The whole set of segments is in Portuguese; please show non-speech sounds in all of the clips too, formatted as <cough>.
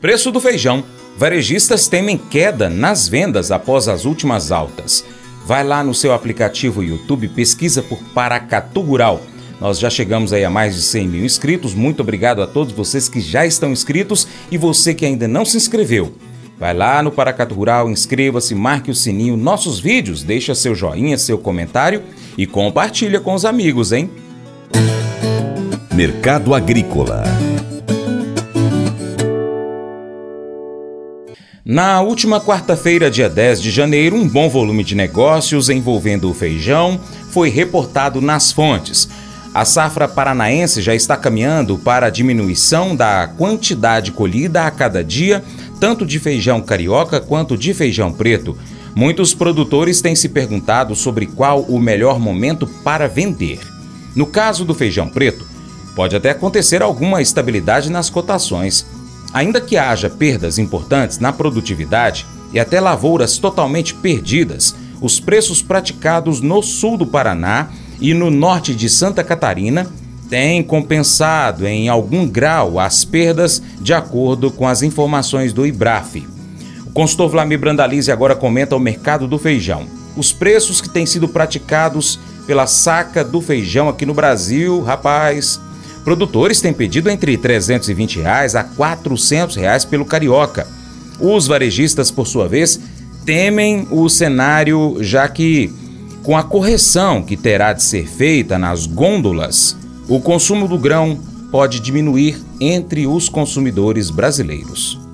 Preço do feijão. Varejistas temem queda nas vendas após as últimas altas. Vai lá no seu aplicativo YouTube, pesquisa por Paracatu Rural. Nós já chegamos aí a mais de 100 mil inscritos. Muito obrigado a todos vocês que já estão inscritos e você que ainda não se inscreveu. Vai lá no Paracatu Rural, inscreva-se, marque o sininho, nossos vídeos, deixa seu joinha, seu comentário e compartilha com os amigos, hein? Mercado Agrícola Na última quarta-feira, dia 10 de janeiro, um bom volume de negócios envolvendo o feijão foi reportado nas fontes. A safra paranaense já está caminhando para a diminuição da quantidade colhida a cada dia, tanto de feijão carioca quanto de feijão preto. Muitos produtores têm se perguntado sobre qual o melhor momento para vender. No caso do feijão preto, pode até acontecer alguma estabilidade nas cotações. Ainda que haja perdas importantes na produtividade e até lavouras totalmente perdidas, os preços praticados no sul do Paraná e no norte de Santa Catarina têm compensado em algum grau as perdas, de acordo com as informações do IBRAF. O consultor Vlamir Brandalize agora comenta o mercado do feijão. Os preços que têm sido praticados pela saca do feijão aqui no Brasil, rapaz, Produtores têm pedido entre 320 reais a 400 reais pelo carioca. Os varejistas, por sua vez, temem o cenário, já que, com a correção que terá de ser feita nas gôndolas, o consumo do grão pode diminuir entre os consumidores brasileiros.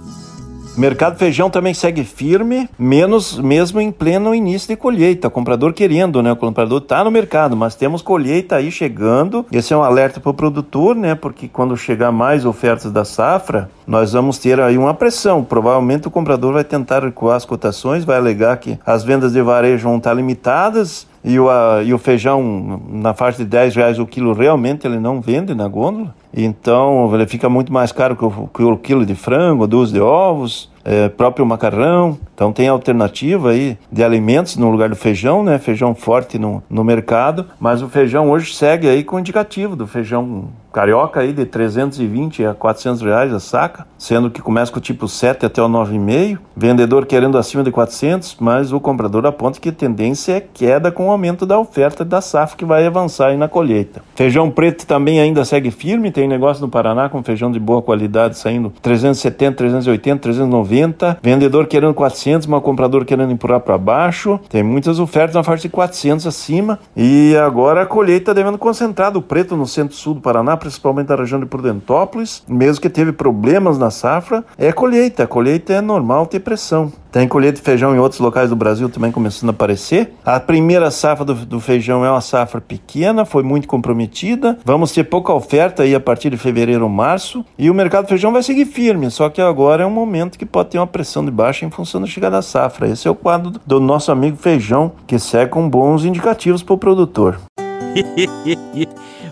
Mercado feijão também segue firme, menos mesmo em pleno início de colheita. O comprador querendo, né? O comprador está no mercado, mas temos colheita aí chegando. Esse é um alerta para o produtor, né? Porque quando chegar mais ofertas da safra, nós vamos ter aí uma pressão. Provavelmente o comprador vai tentar recuar as cotações, vai alegar que as vendas de varejo vão estar limitadas e o, a, e o feijão na faixa de 10 reais o quilo realmente ele não vende na gôndola. Então ele fica muito mais caro que o, que o quilo de frango, dúzia de ovos, é, próprio macarrão. Então tem alternativa aí de alimentos no lugar do feijão, né? Feijão forte no, no mercado, mas o feijão hoje segue aí com o indicativo do feijão carioca aí de 320 a 400 reais a saca, sendo que começa com o tipo 7 até o 9,5. Vendedor querendo acima de 400, mas o comprador aponta que a tendência é queda com o aumento da oferta da safra que vai avançar aí na colheita. Feijão preto também ainda segue firme, tem negócio no Paraná com feijão de boa qualidade saindo 370, 380, 390. Vendedor querendo 400, mas o comprador querendo empurrar para baixo. Tem muitas ofertas na faixa de 400 acima. E agora a colheita devendo concentrar o preto no centro-sul do Paraná principalmente da região de Prudentópolis, mesmo que teve problemas na safra, é colheita. A colheita é normal ter pressão. Tem colheita de feijão em outros locais do Brasil também começando a aparecer. A primeira safra do, do, feijão é uma safra pequena, foi muito comprometida. Vamos ter pouca oferta aí a partir de fevereiro ou março. E o mercado do feijão vai seguir firme, só que agora é um momento que pode ter uma pressão de baixa em função da chegada da safra. Esse é o quadro do nosso amigo feijão, que segue com bons indicativos para o produtor. <laughs>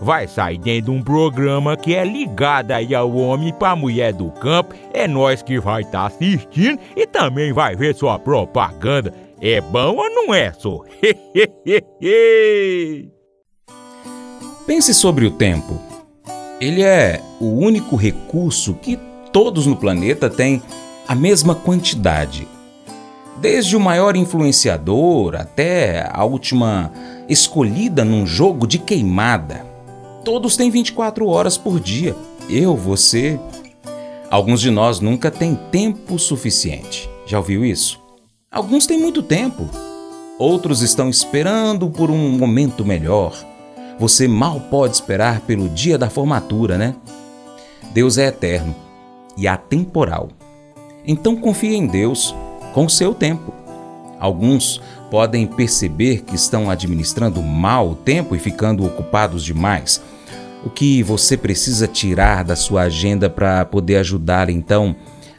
vai sair dentro de um programa que é ligado aí ao homem para mulher do campo. É nós que vai estar tá assistindo e também vai ver sua propaganda. É bom ou não é, só? <laughs> Pense sobre o tempo. Ele é o único recurso que todos no planeta têm a mesma quantidade. Desde o maior influenciador até a última escolhida num jogo de queimada. Todos têm 24 horas por dia. Eu, você. Alguns de nós nunca têm tempo suficiente. Já ouviu isso? Alguns têm muito tempo. Outros estão esperando por um momento melhor você mal pode esperar pelo dia da formatura, né? Deus é eterno e atemporal. Então confie em Deus com o seu tempo. Alguns podem perceber que estão administrando mal o tempo e ficando ocupados demais. O que você precisa tirar da sua agenda para poder ajudar então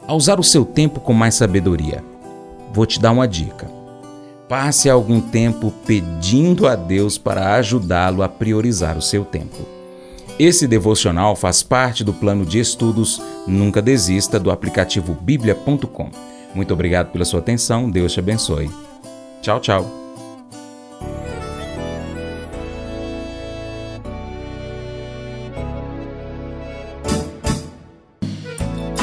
a usar o seu tempo com mais sabedoria. Vou te dar uma dica. Passe algum tempo pedindo a Deus para ajudá-lo a priorizar o seu tempo. Esse devocional faz parte do plano de estudos Nunca Desista do aplicativo bíblia.com. Muito obrigado pela sua atenção, Deus te abençoe. Tchau, tchau.